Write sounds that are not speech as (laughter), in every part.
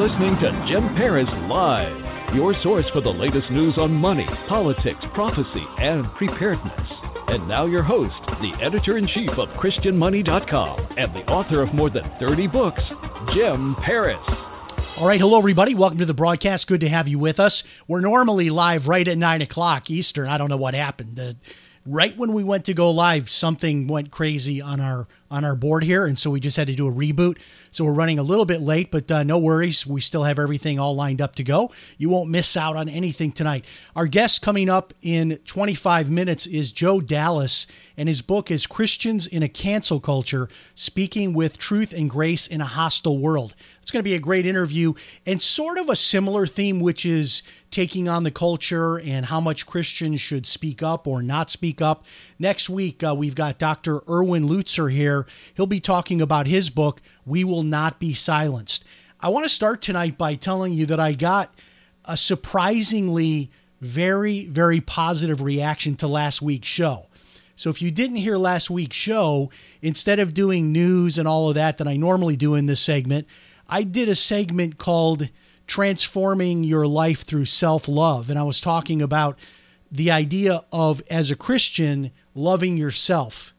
Listening to Jim Paris Live, your source for the latest news on money, politics, prophecy, and preparedness. And now, your host, the editor in chief of ChristianMoney.com and the author of more than 30 books, Jim Paris. All right, hello everybody. Welcome to the broadcast. Good to have you with us. We're normally live right at nine o'clock Eastern. I don't know what happened. Right when we went to go live, something went crazy on our on our board here, and so we just had to do a reboot. So we're running a little bit late, but uh, no worries. We still have everything all lined up to go. You won't miss out on anything tonight. Our guest coming up in 25 minutes is Joe Dallas, and his book is Christians in a Cancel Culture: Speaking with Truth and Grace in a Hostile World. It's going to be a great interview and sort of a similar theme, which is taking on the culture and how much Christians should speak up or not speak up. Next week, uh, we've got Dr. Erwin Lutzer here. He'll be talking about his book, We Will Not Be Silenced. I want to start tonight by telling you that I got a surprisingly very, very positive reaction to last week's show. So if you didn't hear last week's show, instead of doing news and all of that that I normally do in this segment, I did a segment called Transforming Your Life Through Self Love. And I was talking about the idea of, as a Christian, loving yourself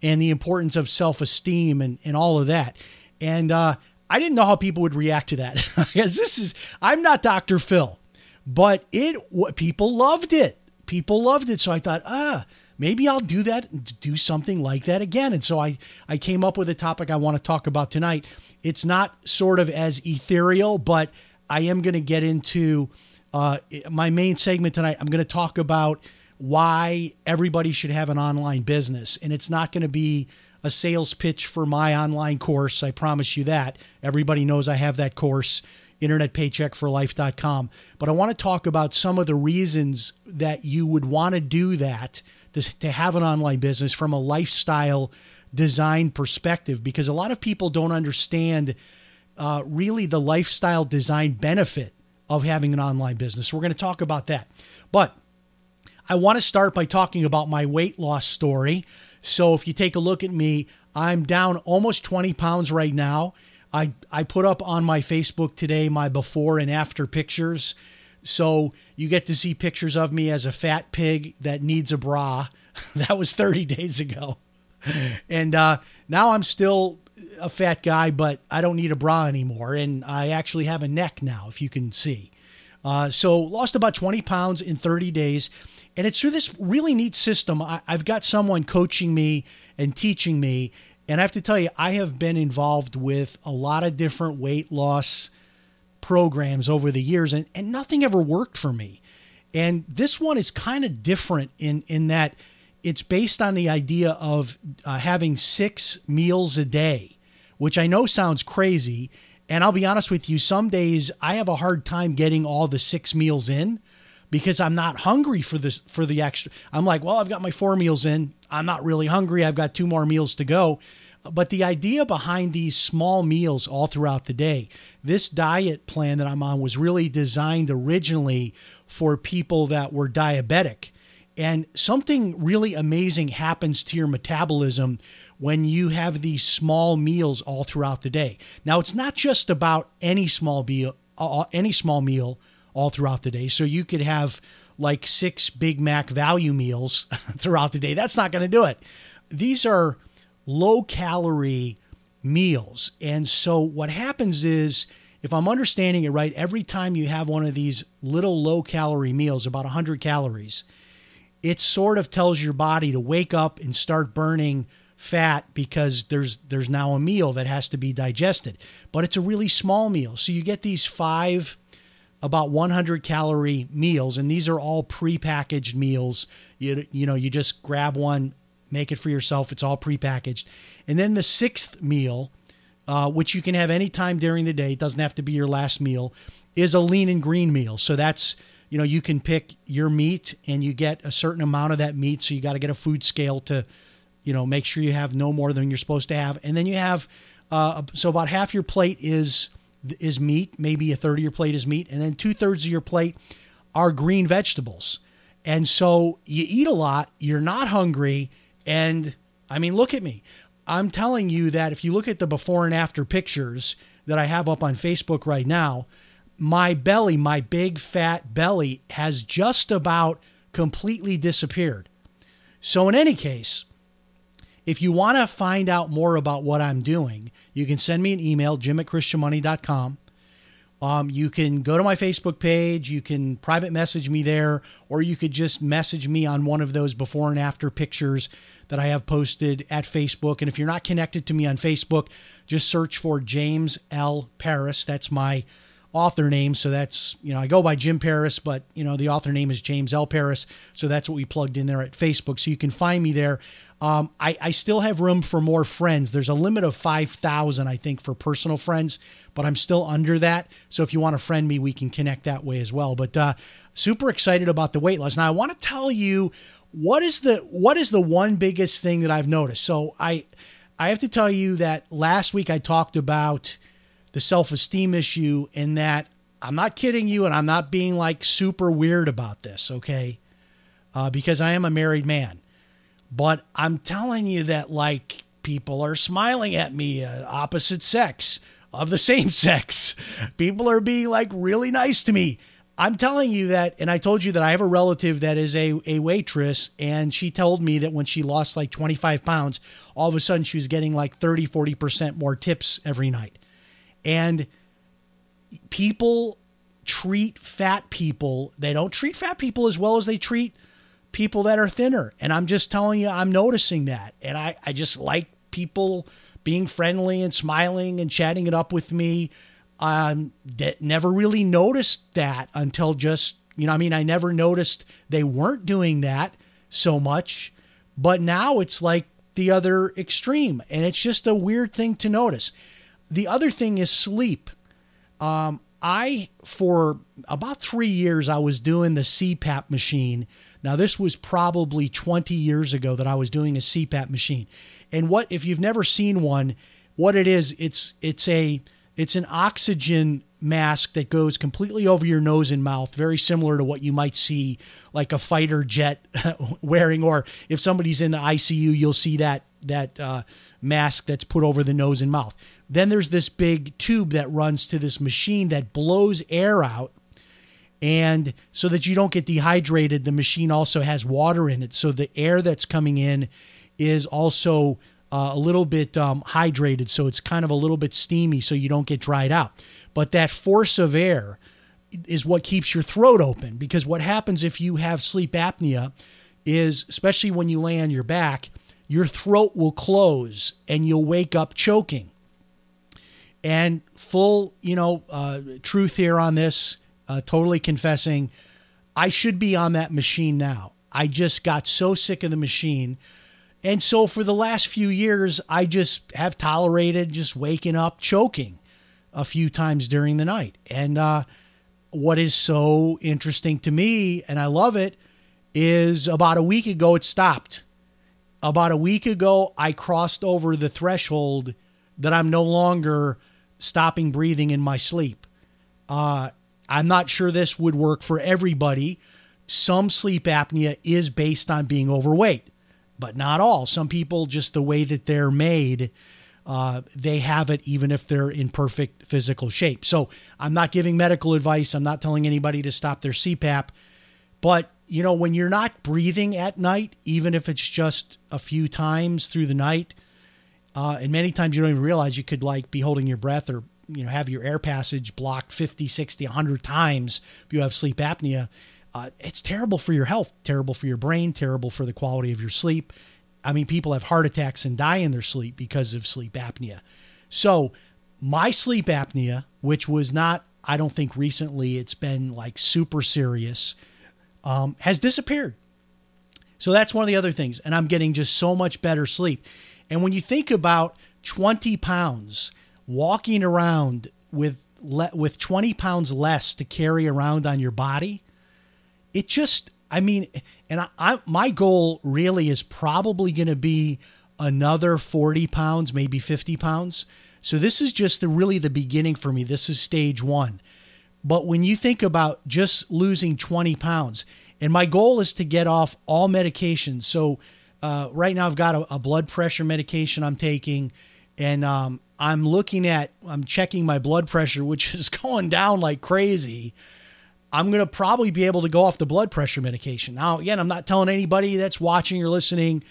and the importance of self esteem and, and all of that. And uh, I didn't know how people would react to that (laughs) because this is, I'm not Dr. Phil, but it, people loved it. People loved it. So I thought, ah, maybe I'll do that, do something like that again. And so I, I came up with a topic I want to talk about tonight. It's not sort of as ethereal, but I am going to get into uh, my main segment tonight. I'm going to talk about why everybody should have an online business. And it's not going to be a sales pitch for my online course. I promise you that. Everybody knows I have that course, internetpaycheckforlife.com. But I want to talk about some of the reasons that you would want to do that, to, to have an online business from a lifestyle design perspective, because a lot of people don't understand uh, really the lifestyle design benefit of having an online business. We're going to talk about that. But I want to start by talking about my weight loss story. So if you take a look at me, I'm down almost 20 pounds right now. I, I put up on my Facebook today my before and after pictures. So you get to see pictures of me as a fat pig that needs a bra. (laughs) that was 30 days ago. And uh, now I'm still a fat guy, but I don't need a bra anymore. And I actually have a neck now, if you can see. Uh, so lost about 20 pounds in 30 days. And it's through this really neat system. I, I've got someone coaching me and teaching me. And I have to tell you, I have been involved with a lot of different weight loss programs over the years, and, and nothing ever worked for me. And this one is kind of different in, in that it's based on the idea of uh, having six meals a day, which I know sounds crazy. And I'll be honest with you, some days I have a hard time getting all the six meals in because I'm not hungry for this for the extra. I'm like, well, I've got my four meals in. I'm not really hungry. I've got two more meals to go. But the idea behind these small meals all throughout the day, this diet plan that I'm on was really designed originally for people that were diabetic. And something really amazing happens to your metabolism when you have these small meals all throughout the day. Now, it's not just about any small meal, uh, any small meal all throughout the day. So you could have like six Big Mac value meals (laughs) throughout the day. That's not going to do it. These are low calorie meals. And so what happens is, if I'm understanding it right, every time you have one of these little low calorie meals, about 100 calories, it sort of tells your body to wake up and start burning fat because there's there's now a meal that has to be digested. But it's a really small meal. So you get these five about 100 calorie meals and these are all prepackaged meals. You you know, you just grab one make it for yourself. It's all prepackaged. And then the sixth meal, uh, which you can have anytime during the day, it doesn't have to be your last meal, is a lean and green meal. So that's you know you can pick your meat and you get a certain amount of that meat. So you got to get a food scale to you know make sure you have no more than you're supposed to have. And then you have uh, so about half your plate is is meat, maybe a third of your plate is meat, and then two thirds of your plate are green vegetables. And so you eat a lot, you're not hungry, and I mean, look at me. I'm telling you that if you look at the before and after pictures that I have up on Facebook right now, my belly, my big fat belly, has just about completely disappeared. So, in any case, if you want to find out more about what I'm doing, you can send me an email, jim at christianmoney.com. Um, you can go to my Facebook page, you can private message me there, or you could just message me on one of those before and after pictures that I have posted at Facebook. And if you're not connected to me on Facebook, just search for James L. Paris. That's my author name. So that's, you know, I go by Jim Paris, but, you know, the author name is James L. Paris. So that's what we plugged in there at Facebook. So you can find me there. Um, I, I still have room for more friends. There's a limit of 5,000, I think, for personal friends, but I'm still under that. So if you want to friend me, we can connect that way as well. But uh, super excited about the weight loss. Now, I want to tell you what is the what is the one biggest thing that I've noticed. So I I have to tell you that last week I talked about the self esteem issue, in that I'm not kidding you, and I'm not being like super weird about this, okay? Uh, because I am a married man. But I'm telling you that, like, people are smiling at me, uh, opposite sex, of the (laughs) same sex. People are being like really nice to me. I'm telling you that, and I told you that I have a relative that is a, a waitress, and she told me that when she lost like 25 pounds, all of a sudden she was getting like 30, 40% more tips every night. And people treat fat people, they don't treat fat people as well as they treat people that are thinner. And I'm just telling you, I'm noticing that. And I, I just like people being friendly and smiling and chatting it up with me. Um, that never really noticed that until just, you know, I mean, I never noticed they weren't doing that so much. But now it's like the other extreme. And it's just a weird thing to notice. The other thing is sleep. Um, I, for about three years, I was doing the CPAP machine. Now, this was probably 20 years ago that I was doing a CPAP machine. And what, if you've never seen one, what it is, it's, it's a, it's an oxygen mask that goes completely over your nose and mouth, very similar to what you might see like a fighter jet (laughs) wearing, or if somebody's in the ICU, you'll see that that uh, mask that's put over the nose and mouth. Then there's this big tube that runs to this machine that blows air out. And so that you don't get dehydrated, the machine also has water in it. So the air that's coming in is also uh, a little bit um, hydrated. So it's kind of a little bit steamy so you don't get dried out. But that force of air is what keeps your throat open because what happens if you have sleep apnea is, especially when you lay on your back, your throat will close and you'll wake up choking. And full, you know, uh, truth here on this, uh, totally confessing, I should be on that machine now. I just got so sick of the machine. And so for the last few years, I just have tolerated just waking up choking a few times during the night. And uh, what is so interesting to me, and I love it, is about a week ago it stopped. About a week ago, I crossed over the threshold that I'm no longer stopping breathing in my sleep. Uh, I'm not sure this would work for everybody. Some sleep apnea is based on being overweight, but not all. Some people, just the way that they're made, uh, they have it even if they're in perfect physical shape. So I'm not giving medical advice. I'm not telling anybody to stop their CPAP. But, you know, when you're not breathing at night, even if it's just a few times through the night, uh, and many times you don't even realize you could like be holding your breath or you know have your air passage blocked 50 60 100 times if you have sleep apnea uh, it's terrible for your health terrible for your brain terrible for the quality of your sleep i mean people have heart attacks and die in their sleep because of sleep apnea so my sleep apnea which was not i don't think recently it's been like super serious um, has disappeared So that's one of the other things. And I'm getting just so much better sleep. And when you think about 20 pounds walking around with le- with 20 pounds less to carry around on your body, it just I mean, and I, I my goal really is probably going to be another 40 pounds, maybe 50 pounds. So this is just the really the beginning for me. This is stage 1. But when you think about just losing 20 pounds, and my goal is to get off all medications. So uh, right now I've got a, a, blood pressure medication I'm taking, and um, I'm looking at, I'm checking my blood pressure, which (laughs) is going down like crazy. I'm going to probably be able to go off the blood pressure medication. Now, again, I'm not telling anybody that's watching or listening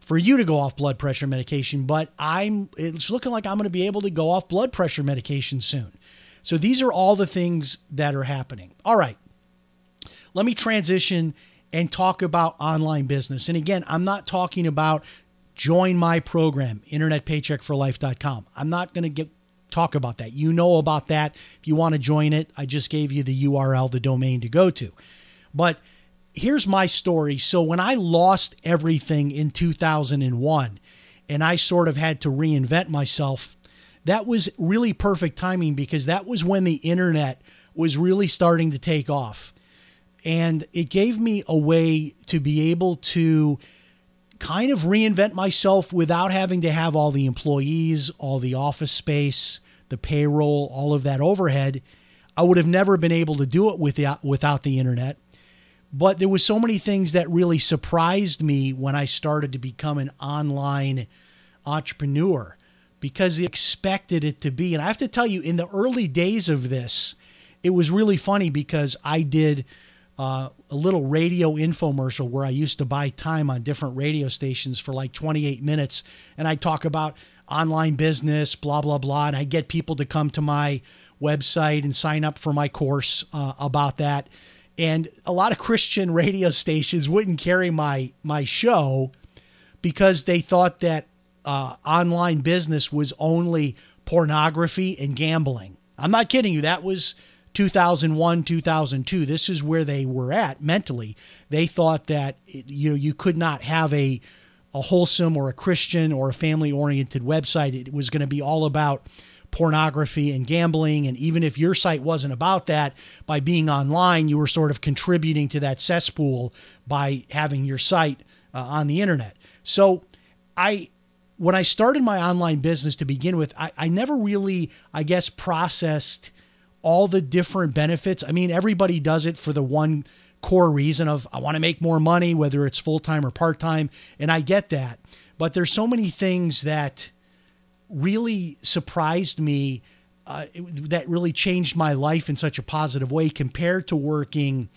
for you to go off blood pressure medication, but I'm it's looking like I'm going to be able to go off blood pressure medication soon. So these are all the things that are happening. All right. Let me transition and talk about online business. And again, I'm not talking about join my program, internetpaycheckforlife.com. I'm not going to get talk about that. You know about that. If you want to join it, I just gave you the URL, the domain to go to. But here's my story. So when I lost everything in 2001 and I sort of had to reinvent myself, that was really perfect timing because that was when the internet was really starting to take off. And it gave me a way to be able to kind of reinvent myself without having to have all the employees, all the office space, the payroll, all of that overhead. I would have never been able to do it without without the internet. But there was so many things that really surprised me when I started to become an online entrepreneur because they expected it to be. And I have to tell you, in the early days of this, it was really funny because I did uh, a little radio infomercial where I used to buy time on different radio stations for like 28 minutes. And I talk about online business, blah, blah, blah. And I get people to come to my website and sign up for my course uh, about that and a lot of Christian (laughs) radio stations wouldn't carry my my show because they thought that uh, online business was only pornography and gambling. I'm not kidding you. That was 2001, 2002. This is where they were at mentally. They thought that you know you could not have a a wholesome or a Christian or a family oriented website. It was going to be all about pornography and gambling. And even if your site wasn't about that, by being online, you were sort of contributing to that cesspool by having your site uh, on the internet. So I, when I started my online business to begin with, I, I never really, I guess, processed all the different benefits. I mean, everybody does it for the one core reason of I want to make more money, whether it's full time or part time. And I get that. But there's so many things that really surprised me uh, that really changed my life in such a positive way compared to working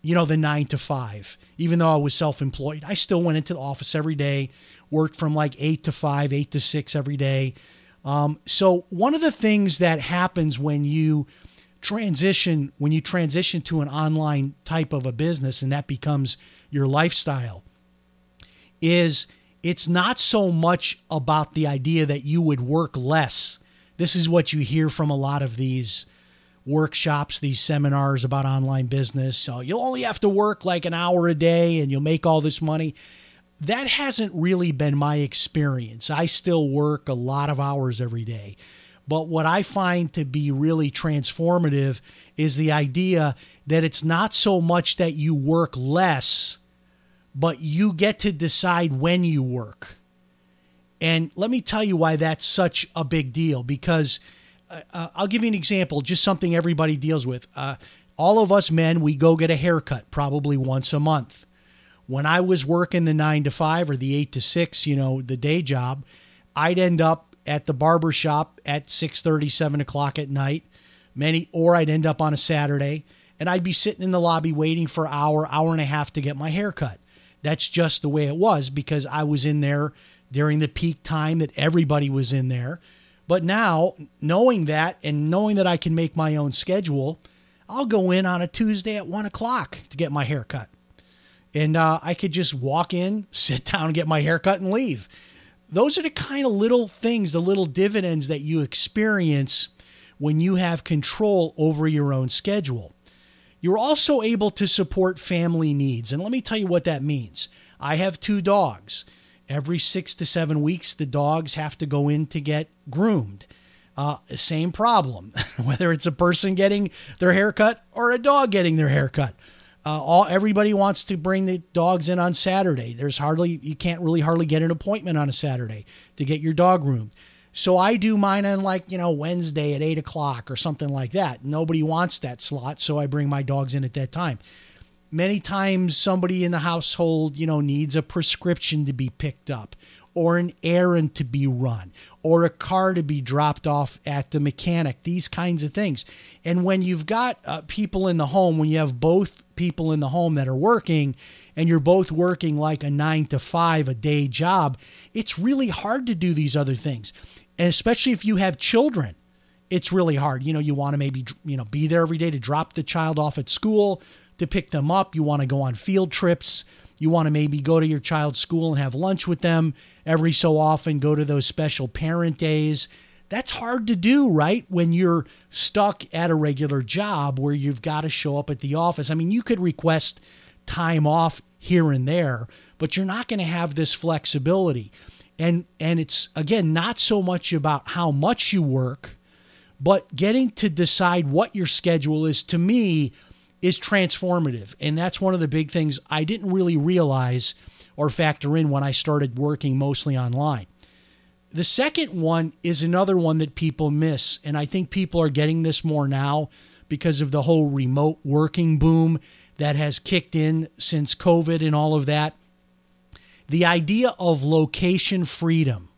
you know the nine to five even though i was self-employed i still went into the office every day worked from like eight to five eight to six every day um, so one of the things that happens when you transition when you transition to an online type of a business and that becomes your lifestyle is it's not so much about the idea that you would work less. This is what you hear from a lot of these workshops, these seminars about online business. So you'll only have to work like an hour a day and you'll make all this money. That hasn't really been my experience. I still work a lot of hours every day. But what I find to be really transformative is the idea that it's not so much that you work less but you get to decide when you work. And let me tell you why that's such a big deal because uh, uh, I'll give you an example, just something everybody deals with. Uh, all of us men, we go get a haircut probably once a month. When I was working the nine to five or the eight to six, you know, the day job, I'd end up at the barber shop at 6 7 o'clock at night, many, or I'd end up on a Saturday and I'd be sitting in the lobby waiting for hour, hour and a half to get my hair cut. That's just the way it was because I was in there during the peak time that everybody was in there. But now, knowing that and knowing that I can make my own schedule, I'll go in on a Tuesday at one o'clock to get my hair cut. And uh, I could just walk in, (laughs) sit down, get my hair cut, and leave. Those are the kind of little things, the little dividends that you experience when you have control over your own schedule. You're also able to support family needs. And let me tell you what that means. I have two dogs. Every six to seven weeks, the dogs have to go in to get groomed. Uh, same problem, (laughs) whether it's a person getting their haircut or a dog getting their haircut. Uh, all everybody wants to bring the dogs in on Saturday. There's hardly you can't really hardly get an appointment on a Saturday to get your dog groomed. So I do mine on like you know Wednesday at eight o'clock or something like that. Nobody wants that slot, so I bring my dogs in at that time. Many times somebody in the household you know needs a prescription to be picked up or an errand to be run or a car to be dropped off at the mechanic, these kinds of things. And when you've got uh, people in the home, when you have both people in the home that are working and you're both working like a nine to five a day job, it's really hard to do these other things. And especially if you have children, it's really hard. You know, you want to maybe, you know, be there every day to drop the child off at school, to pick them up. You want to go on field trips. You want to maybe go to your child's school and have lunch with them every so often, go to those special parent days. That's hard to do, right? When you're stuck at a regular job where you've got to show up at the office. I mean, you could request time off here and there, but you're not going to have this flexibility. And and it's again not so much about how much you work, but getting to decide what your schedule is to me is transformative. And that's one of the big things I didn't really realize or factor in when I started working mostly online. The second one is another one that people miss. And I think people are getting this more now because of the whole remote working boom that has kicked in since COVID and all of that. The idea of location freedom.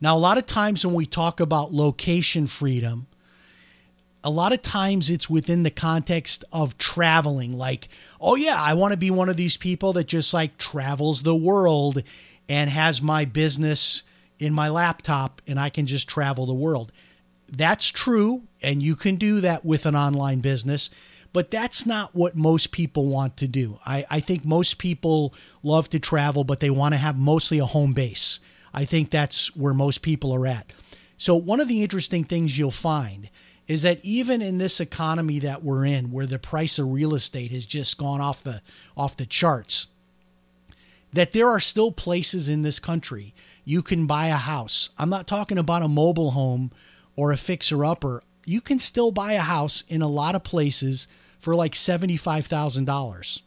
Now, a lot of times when we talk about location freedom, a lot of times it's within the context of traveling like oh yeah i want to be one of these people that just like travels the world and has my business in my laptop and i can just travel the world. That's true and you can do that with an online business but that's not what most people want to do. I, I think most people love to travel but they want to have mostly a home base. I think that's where most people are at. So one of the interesting things you'll find is that even in this economy that we're in where the price of real estate has just gone off the off the charts that there are still places in this country you can buy a house. I'm not talking about a mobile home or a fixer upper. You can still buy a house in a lot of places for like $75,000.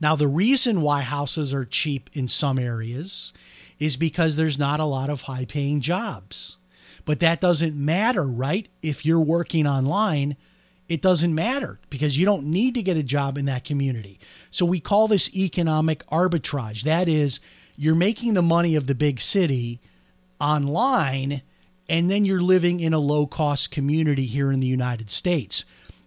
Now, the reason why houses are cheap in some areas is because there's not a lot of high paying jobs. But that doesn't matter, right? If you're working online, it doesn't matter because you don't need to get a job in that community. So we call this economic arbitrage. That is, you're making the money of the big city online, and then you're living in a low cost community here in the United States.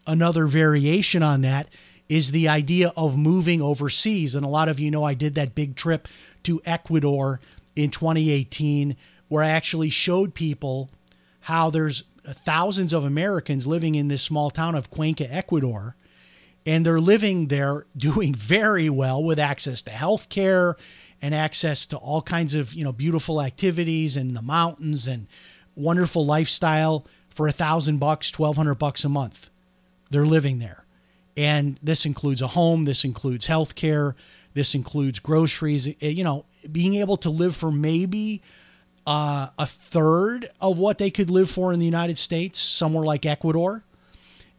Another variation on that is the idea of moving overseas. And a lot of you know I did that big trip to Ecuador in 2018 where I actually showed people how there's thousands of Americans living in this small town of Cuenca, Ecuador, and they're living there (laughs) doing very well with access to health care and access to all kinds of, you know, beautiful activities and the mountains and wonderful lifestyle for a thousand bucks, twelve hundred bucks a month. They're living there. And this includes a home, this includes health care, this includes groceries, eh, you know, being able to live for maybe uh, a third of what they could live for in the United States, somewhere like Ecuador.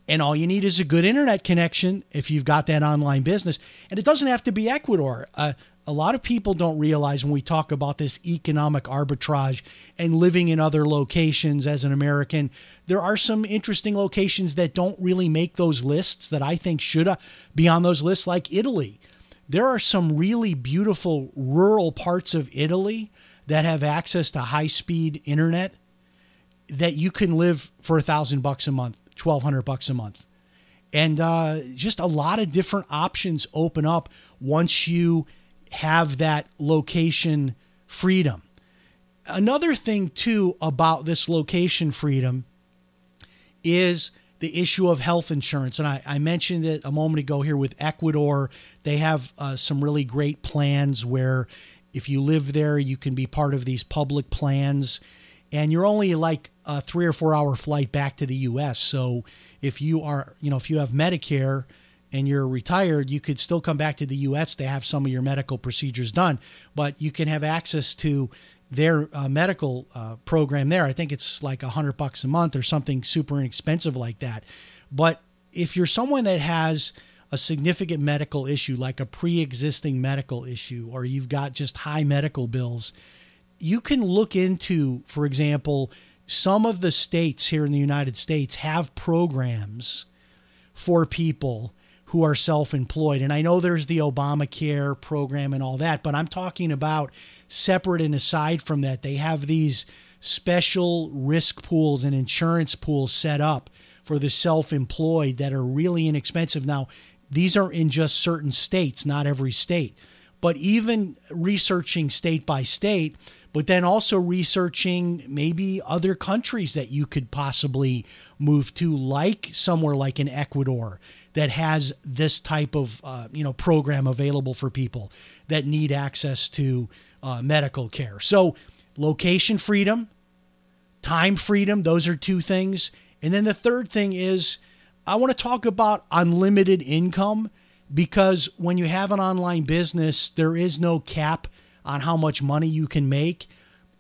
And all you need is a good internet connection if you've got that online business. And it doesn't have to be Ecuador. Uh, a lot of people don't realize when we talk about this economic arbitrage and living in other locations as an American, there are some interesting locations that don't really make those lists that I think should uh, be on those lists, like Italy. There are some really beautiful rural parts of Italy that have access to high speed internet that you can live for a thousand bucks a month, twelve hundred bucks a month, and uh, just a lot of different options open up once you have that location freedom. Another thing too about this location freedom is the issue of health insurance. And I, I, mentioned it a moment ago here with Ecuador. They have uh, some really great plans where if you live there, you can be part of these public plans, and you're only like a three or four hour flight back to the U.S. So if you are, you know, if you have Medicare and you're retired, you could still come back to the U.S. to have some of your medical procedures done, but you can have access to their uh, medical uh, program there. I think it's like a hundred bucks a month or something super inexpensive like that. But if you're someone that has a significant medical issue, like a pre existing medical issue, or you've got just high medical bills, you can look into, for example, some of the states here in the United States have programs for people who are self employed. And I know there's the Obamacare program and all that, but I'm talking about separate and aside from that. They have these special risk pools and insurance pools set up for the self employed that are really inexpensive. Now, these are in just certain states, not every state. But even researching state by state, but then also researching maybe other countries that you could possibly move to, like somewhere like in Ecuador that has this type of uh, you know program available for people that need access to uh, medical care. So location freedom, time freedom, those are two things. And then the third thing is I want to talk about unlimited income because when you have an online business, there is no cap on how much money you can make.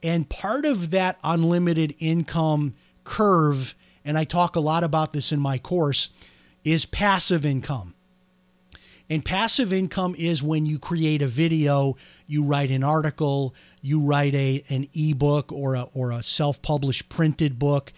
And part of that unlimited income curve, and I talk a lot about this in my course, is passive income. And passive income is when you create a video, you write an article, you write a an ebook or a or a self-published printed book.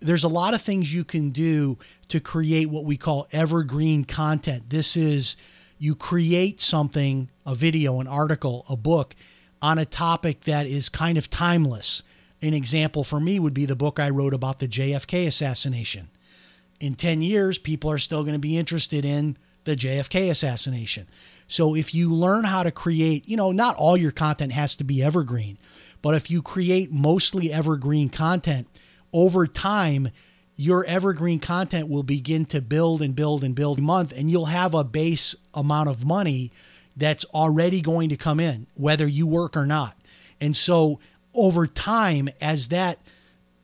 There's a lot of things you can do to create what we call evergreen content. This is you create something, a video, an article, a book on a topic that is kind of timeless. An example for me would be the book I wrote about the JFK assassination. In 10 years, people are still going to be interested in the JFK assassination. So if you learn how to create, you know, not all your content has to be evergreen, but if you create mostly evergreen content over time, your evergreen content will begin to build and build and build month and you'll have a base amount of money that's already going to come in whether you work or not and so over time as that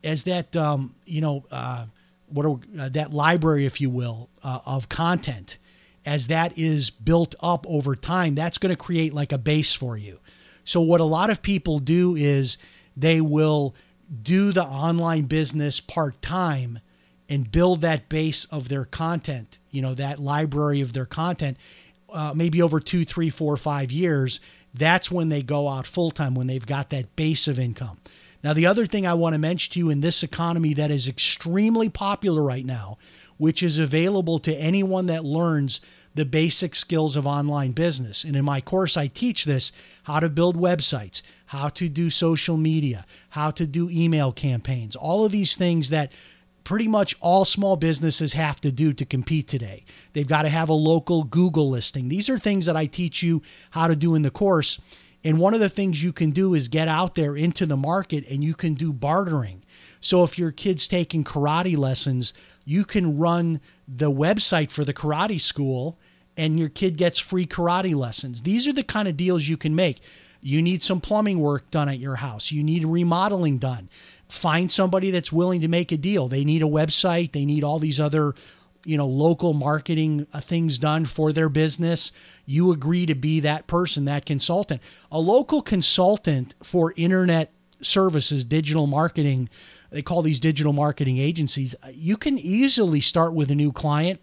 as that um, you know uh, what are, uh, that library if you will uh, of content as that is built up over time that's going to create like a base for you so what a lot of people do is they will do the online business part time and build that base of their content, you know, that library of their content, uh, maybe over two, three, four, five years, that's when they go out full time, when they've got that base of income. Now, the other thing I want to mention to you in this economy that is extremely popular right now, which is available to anyone that learns the basic skills of online business. And in my course, I teach this how to build websites, how to do social media, how to do email campaigns, all of these things that pretty much all small businesses have to do to compete today. They've got to have a local Google listing. These are things that I teach you how to do in the course. And one of the things you can do is get out there into the market and you can do bartering. So if your kid's taking karate lessons, you can run the website for the karate school and your kid gets free karate lessons. These are the kind of deals you can make. You need some plumbing work done at your house. You need remodeling done find somebody that's willing to make a deal. They need a website, they need all these other you know local marketing uh, things done for their business you agree to be that person that consultant a local consultant for internet services digital marketing they call these digital marketing agencies you can easily start with a new client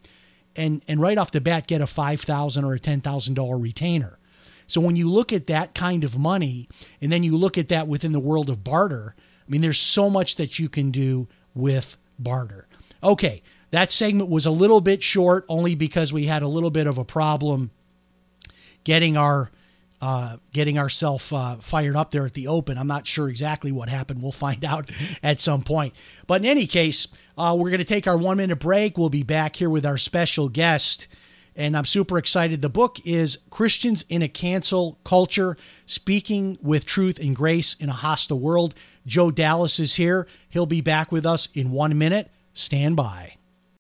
and and right off the bat get a 5000 or a $10000 retainer so when you look at that kind of money and then you look at that within the world of barter I mean, there's so much that you can do with barter. Okay, that segment was a little bit short only because we had a little bit of a problem getting our uh, getting ourselves uh, fired up there at the open. I'm not sure exactly what happened. We'll find (laughs) out at some point. But in any case, uh, we're going to take our one minute break. We'll be back here with our special guest and I'm super excited. The book is Christians in a Cancel Culture Speaking with Truth and Grace in a Hostile World. Joe Dallas is here. He'll be back with us in one minute. Stand by.